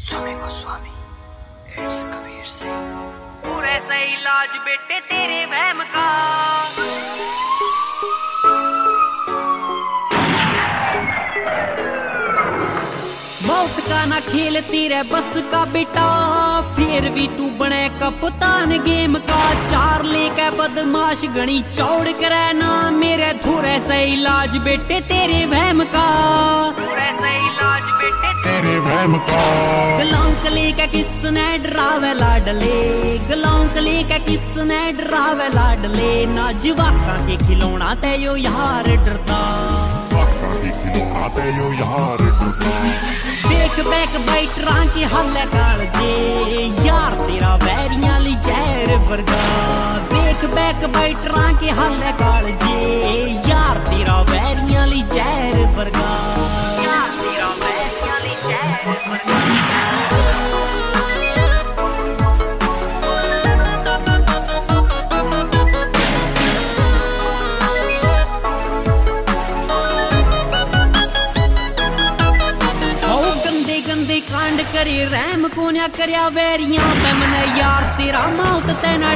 स्वामी। Goswami it's Kabir Singh. पूरे से इलाज बेटे तेरे वहम का। मौत का ना खेल तेरे बस का बेटा। फिर भी तू बने कप्तान गेम का। चार लेके बदमाश गणी चौड़ करे ना मेरे। थोड़े से इलाज बेटे तेरे वहम का। थोड़े से वहम का गलौंक लेके किसने डरावे लाडले गलौंक लेके किसने डरावे लाडले ना जवाका के खिलौना ते यो यार डरता काका ही खिलौना ते यो यार डरता देख बैक बाइटरा के हल्ले काल जे यार तेरा वैरियाँ ली जहर वर्गा देख बैक बाइटरा के हल्ले काल जे यार तेरा वैरियाँ ली जहर वर्गा ली जहर वर्गा ओ गंदे गंदे कांड करे रहम को ना करया वैरियाँ पे मने यार तेरा मौत ते ना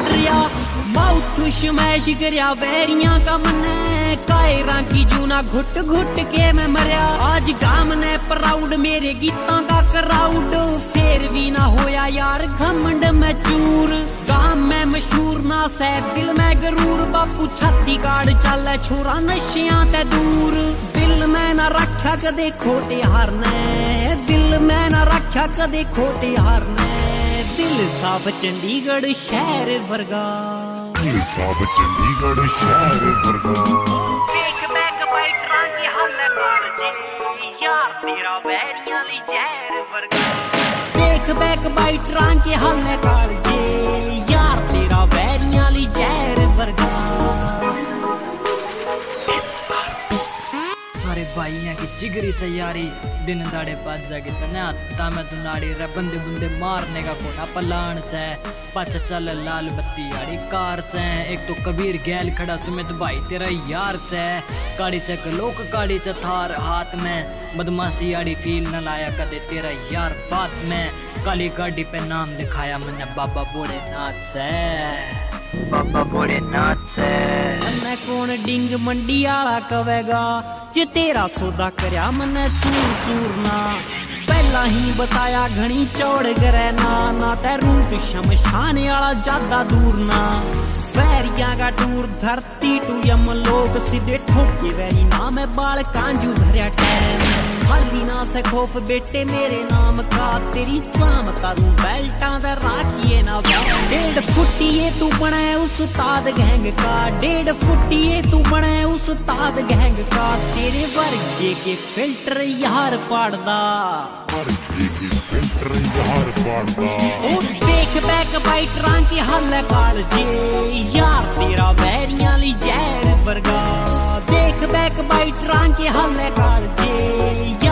डरिया मौत शमैश करया वैरियाँ का मने कायरा की जूना घुट घुट के मैं मरया आज गाम ने प्राउड मेरे गीतां का क्राउड फेर भी ना होया यार घमंड में चूर गाम में मशहूर ना सै दिल में गरूर बापू छाती गाड़ चल छोरा नशियाँ ते दूर दिल में ना रखा कदे खोटे हारने दिल में ना रखा कदे खोटे हारने चंडीगढ़ शहर वर्गा देख बैक बाइटरा की हल काल जे। यार तेरा वैरियाँ जहर वर्गा। देख बैक बाइटरा की हल काल जे। यार तेरा वैरियाँ जहर वर्गा। जिगरी से यारी दिन दाड़े बाज जागी तने आता में तू नाड़ी रे बंदे बुंदे मारने का कोना पलाण से। पाछा चल लाल बत्ती यारी कार से। एक तो कबीर गैल खड़ा सुमित भाई तेरा यार से। काड़ी से लोक काड़ी से थार हाथ में। बदमाशी यारी फील न लाया कदे तेरा यार बात में। काली गाड़ी पे नाम लिखाया मैंने बाबा भोलेनाथ से। बाबा भोलेनाथ से। मैं कौन डिंग मंडी आला कवेगा, जे तेरा सौदा करया मने चूर चूर ना। पहला ही बताया घनी चौड़ गरे ना ना ते रूट शमशान आला ज़्यादा दूर ना। का टूर धरती टू यम लोग सीधे ठोके वैरी बाल कांजू धरया टैम खाली ना से खौफ बेटे मेरे नाम का, तेरी चाम बेल्टा दा राखिए ना डेढ़ फुटिए तू बने उस्ताद गैंग का। डेढ़ फुटिए तू बने उस्ताद गैंग का। तेरे वर्गे के फ़िल्टर यार पाड़दा। फ़िल्टर यार पाड़दा। ओ देख बैक बाइटरां की हल काल जे। यार तेरा वैरियाँ ली जहर वर्गा। देख बैक बाइटरां की हल काल जे।